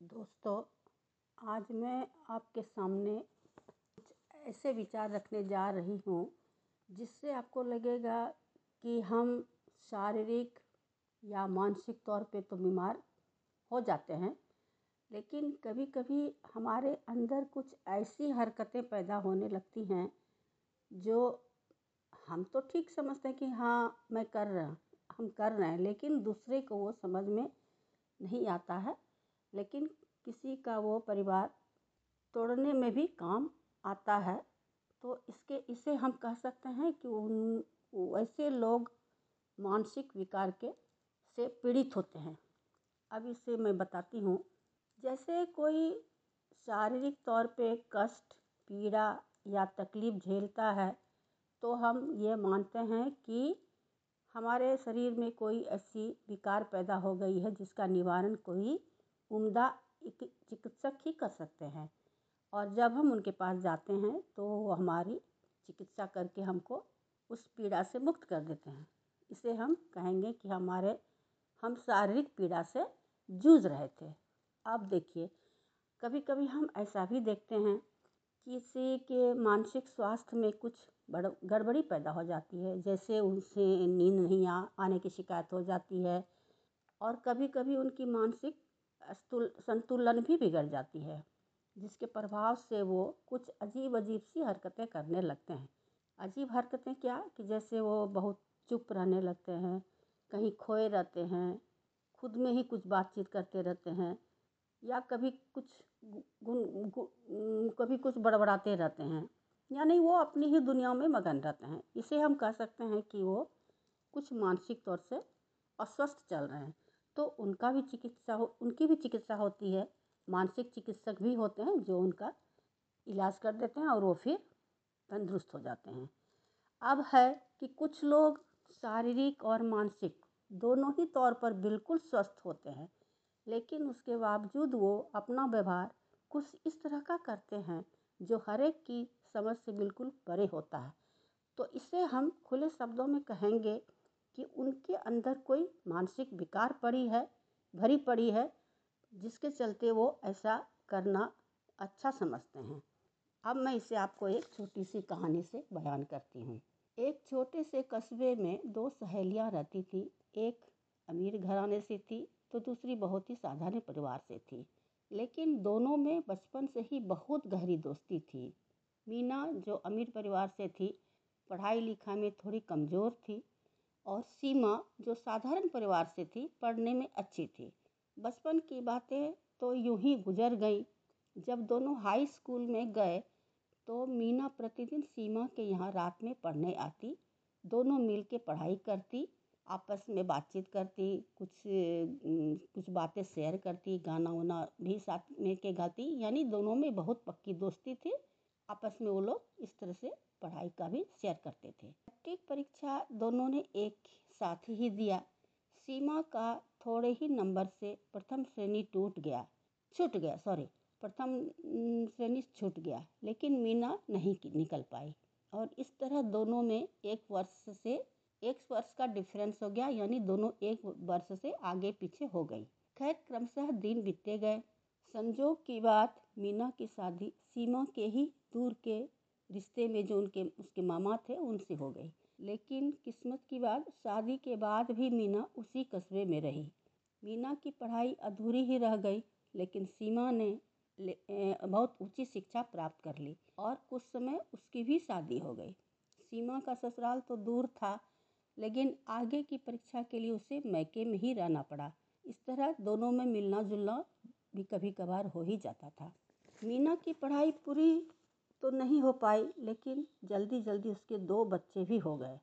दोस्तों, आज मैं आपके सामने कुछ ऐसे विचार रखने जा रही हूँ, जिससे आपको लगेगा कि हम शारीरिक या मानसिक तौर पे तो बीमार हो जाते हैं, लेकिन कभी कभी हमारे अंदर कुछ ऐसी हरकतें पैदा होने लगती हैं, जो हम तो ठीक समझते हैं कि हाँ मैं कर रहा, हम कर रहे हैं, लेकिन दूसरे को वो समझ में नहीं आता है। लेकिन किसी का वो परिवार तोड़ने में भी काम आता है तो इसके, इसे हम कह सकते हैं कि उन, वैसे लोग मानसिक विकार के से पीड़ित होते हैं। अब इसे मैं बताती हूँ। जैसे कोई शारीरिक तौर पे कष्ट, पीड़ा या तकलीफ़ झेलता है तो हम ये मानते हैं कि हमारे शरीर में कोई ऐसी विकार पैदा हो गई है जिसका निवारण कोई उम्दा चिकित्सक ही कर सकते हैं। और जब हम उनके पास जाते हैं तो वो हमारी चिकित्सा करके हमको उस पीड़ा से मुक्त कर देते हैं। इसे हम कहेंगे कि हमारे, हम शारीरिक पीड़ा से जूझ रहे थे। अब देखिए कभी कभी हम ऐसा भी देखते हैं किसी के मानसिक स्वास्थ्य में कुछ बड़, गड़बड़ी पैदा हो जाती है, जैसे उनसे नींद नहीं आ, आने की शिकायत हो जाती है। और कभी कभी उनकी मानसिक संतुलन भी बिगड़ जाती है, जिसके प्रभाव से वो कुछ अजीब अजीब सी हरकतें करने लगते हैं। अजीब हरकतें क्या? कि जैसे वो बहुत चुप रहने लगते हैं, कहीं खोए रहते हैं, खुद में ही कुछ बातचीत करते रहते हैं, या कभी कुछ गुन कभी कुछ बड़बड़ाते रहते हैं, यानी वो अपनी ही दुनिया में मगन रहते हैं। इसे हम कह सकते हैं कि वो कुछ मानसिक तौर से अस्वस्थ चल रहे हैं। तो उनका भी चिकित्सा हो, उनकी भी चिकित्सा होती है। मानसिक चिकित्सक भी होते हैं जो उनका इलाज कर देते हैं और वो फिर तंदुरुस्त हो जाते हैं। अब है कि कुछ लोग शारीरिक और मानसिक दोनों ही तौर पर बिल्कुल स्वस्थ होते हैं, लेकिन उसके बावजूद वो अपना व्यवहार कुछ इस तरह का करते हैं जो हर एक की समझ से बिल्कुल परे होता है। तो इसे हम खुले शब्दों में कहेंगे कि उनके अंदर कोई मानसिक विकार पड़ी है, भरी पड़ी है, जिसके चलते वो ऐसा करना अच्छा समझते हैं। अब मैं इसे आपको एक छोटी सी कहानी से बयान करती हूँ। एक छोटे से कस्बे में दो सहेलियाँ रहती थी। एक अमीर घराने से थी तो दूसरी बहुत ही साधारण परिवार से थी। लेकिन दोनों में बचपन से ही बहुत गहरी दोस्ती थी। मीना, जो अमीर परिवार से थी पढ़ाई लिखाई में थोड़ी कमज़ोर थी और सीमा, जो साधारण परिवार से थी, पढ़ने में अच्छी थी। बचपन की बातें तो यूँ ही गुजर गई। जब दोनों हाई स्कूल में गए तो मीना प्रतिदिन सीमा के यहाँ रात में पढ़ने आती, दोनों मिल के पढ़ाई करती, आपस में बातचीत करती, कुछ कुछ बातें शेयर करती, गाना वाना भी साथ में के गाती, यानी दोनों में बहुत पक्की दोस्ती थी। आपस में वो लोग इस तरह से पढ़ाई का भी शेयर करते थे। मैट्रिक परीक्षा दोनों ने एक साथ ही दिया। सीमा का थोड़े ही नंबर से प्रथम श्रेणी टूट गया। छूट गया सॉरी प्रथम श्रेणी छूट गया, लेकिन मीना नहीं निकल पाई। और इस तरह दोनों में एक वर्ष से, एक वर्ष का डिफरेंस हो गया, यानी दोनों एक वर्ष से आगे पीछे हो गई। खैर, क्रमशः दिन बीतते गए। संजोग की बात मीना की शादी सीमा के ही दूर के रिश्ते में जो उनके उसके मामा थे उनसे हो गई। लेकिन किस्मत की बात शादी के बाद भी मीना उसी कस्बे में रही। मीना की पढ़ाई अधूरी ही रह गई लेकिन सीमा ने ले, बहुत ऊँची शिक्षा प्राप्त कर ली और कुछ समय उसकी भी शादी हो गई। सीमा का ससुराल तो दूर था लेकिन आगे की परीक्षा के लिए उसे मैके में ही रहना पड़ा। इस तरह दोनों में मिलना जुलना भी कभी कभार हो ही जाता था। मीना की पढ़ाई पूरी तो नहीं हो पाई, लेकिन जल्दी जल्दी उसके दो बच्चे भी हो गए।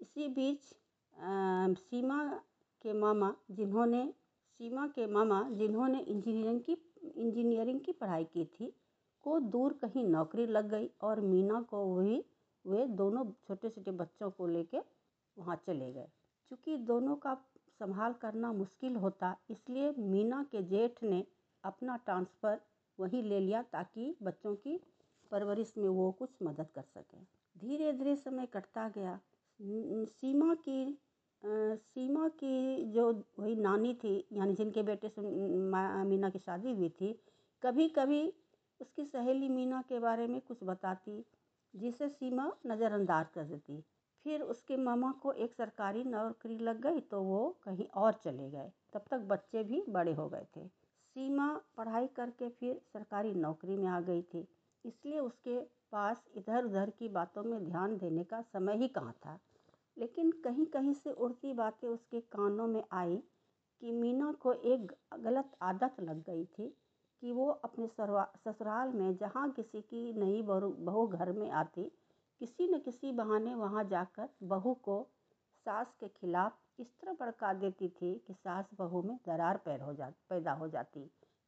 इसी बीच सीमा के मामा जिन्होंने, सीमा के मामा जिन्होंने इंजीनियरिंग की इंजीनियरिंग की पढ़ाई की थी, को दूर कहीं नौकरी लग गई और मीना को वही वे दोनों छोटे छोटे बच्चों को लेके वहाँ चले गए। चूँकि दोनों का संभाल करना मुश्किल होता, इसलिए मीना के जेठ ने अपना ट्रांसफ़र वहीं ले लिया ताकि बच्चों की परवरिश में वो कुछ मदद कर सके। धीरे धीरे समय कटता गया। सीमा की सीमा की जो वही नानी थी, यानी जिनके बेटे से मीना की शादी हुई थी कभी कभी उसकी सहेली मीना के बारे में कुछ बताती, जिसे सीमा नज़रअंदाज कर देती। फिर उसके मामा को एक सरकारी नौकरी लग गई तो वो कहीं और चले गए। तब तक बच्चे भी बड़े हो गए थे। सीमा पढ़ाई करके फिर सरकारी नौकरी में आ गई थी। इसलिए उसके पास इधर उधर की बातों में ध्यान देने का समय ही कहाँ था। लेकिन कहीं कहीं से उड़ती बातें उसके कानों में आई कि मीना को एक गलत आदत लग गई थी कि वो अपने ससुराल में जहाँ किसी की नई बहू घर में आती, किसी न किसी बहाने वहाँ जाकर बहू को सास के खिलाफ इस तरह भड़का देती थी कि सास बहू में दरार पैर हो जा, पैदा हो जाती।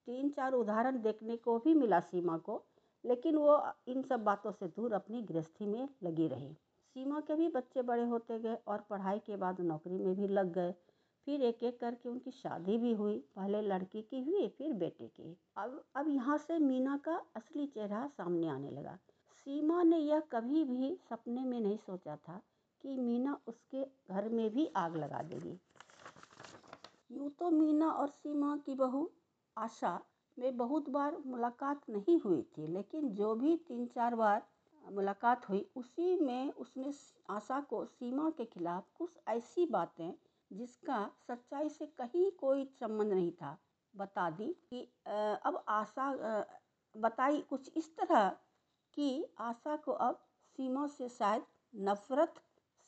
तीन चार उदाहरण देखने को भी मिला सीमा को लेकिन वो इन सब बातों से दूर अपनी गृहस्थी में लगी रही। सीमा के भी बच्चे बड़े होते गए और पढ़ाई के बाद नौकरी में भी लग गए। फिर एक एक करके उनकी शादी भी हुई, पहले लड़की की हुई, फिर बेटे की। अब अब यहाँ से मीना का असली चेहरा सामने आने लगा। सीमा ने यह कभी भी सपने में नहीं सोचा था कि मीना उसके घर में भी आग लगा देगी। यूँ तो मीना और सीमा की बहू आशा में बहुत बार मुलाकात नहीं हुई थी, लेकिन जो भी तीन चार बार मुलाकात हुई, उसी में उसने आशा को सीमा के खिलाफ कुछ ऐसी बातें जिसका सच्चाई से कहीं कोई संबंध नहीं था, बता दी कि अब आशा बताई कुछ इस तरह कि आशा को अब सीमा से शायद नफरत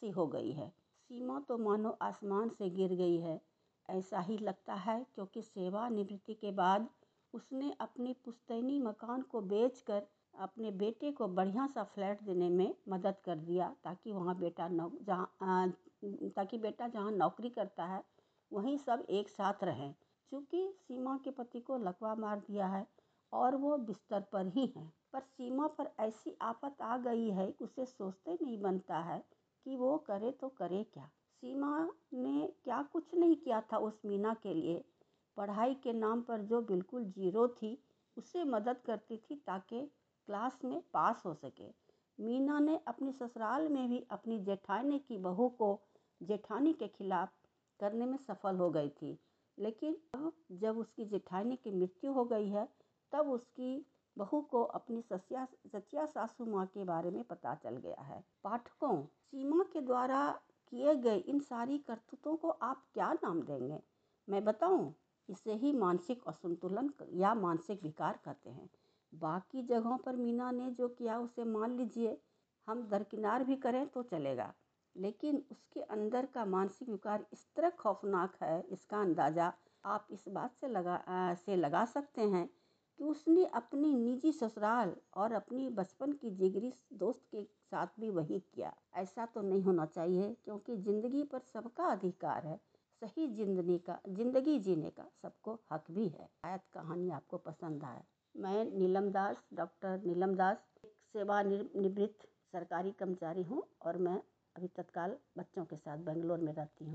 सी हो गई है। सीमा तो मानो आसमान से गिर गई है, ऐसा ही लगता है क्योंकि सेवानिवृत्ति के बाद उसने अपनी पुश्तैनी मकान को बेचकर अपने बेटे को बढ़िया सा फ्लैट देने में मदद कर दिया, ताकि वहाँ बेटा नौ, जहाँ ताकि बेटा जहाँ नौकरी करता है, वहीं सब एक साथ रहें। चूँकि सीमा के पति को लकवा मार दिया है और वो बिस्तर पर ही हैं। पर सीमा पर ऐसी आफत आ गई है कि उसे सोचते नहीं बनता है कि वो करे तो करे क्या। सीमा ने क्या कुछ नहीं किया था उस मीना के लिए? पढ़ाई के नाम पर जो बिल्कुल ज़ीरो थी, उसे मदद करती थी ताकि क्लास में पास हो सके। मीना ने अपनी ससुराल में भी अपनी जेठानी की बहू को जेठानी के खिलाफ करने में सफल हो गई थी। लेकिन अब जब उसकी जेठानी की मृत्यु हो गई है, तब उसकी बहू को अपनी ससिया, सचिया सासू माँ के बारे में पता चल गया है। पाठकों, सीमा के द्वारा किए गए इन सारी करतूतों को आप क्या नाम देंगे? मैं बताऊँ? इसे ही मानसिक असंतुलन या मानसिक विकार कहते हैं। बाकी जगहों पर मीना ने जो किया उसे मान लीजिए हम दरकिनार भी करें तो चलेगा। लेकिन उसके अंदर का मानसिक विकार इस तरह खौफनाक है इसका अंदाज़ा आप इस बात से लगा आ, से लगा सकते हैं कि उसने अपनी निजी ससुराल और अपनी बचपन की जिगरी दोस्त के साथ भी वही किया। ऐसा तो नहीं होना चाहिए क्योंकि ज़िंदगी पर सबका अधिकार है। सही ज़िंदगी का, ज़िंदगी जीने का सबको हक भी है। शायद कहानी आपको पसंद आए। मैं नीलम दास, डॉक्टर नीलम दास सेवानिवृत्त सरकारी कर्मचारी हूँ और मैं अभी तत्काल बच्चों के साथ बेंगलोर में रहती हूँ।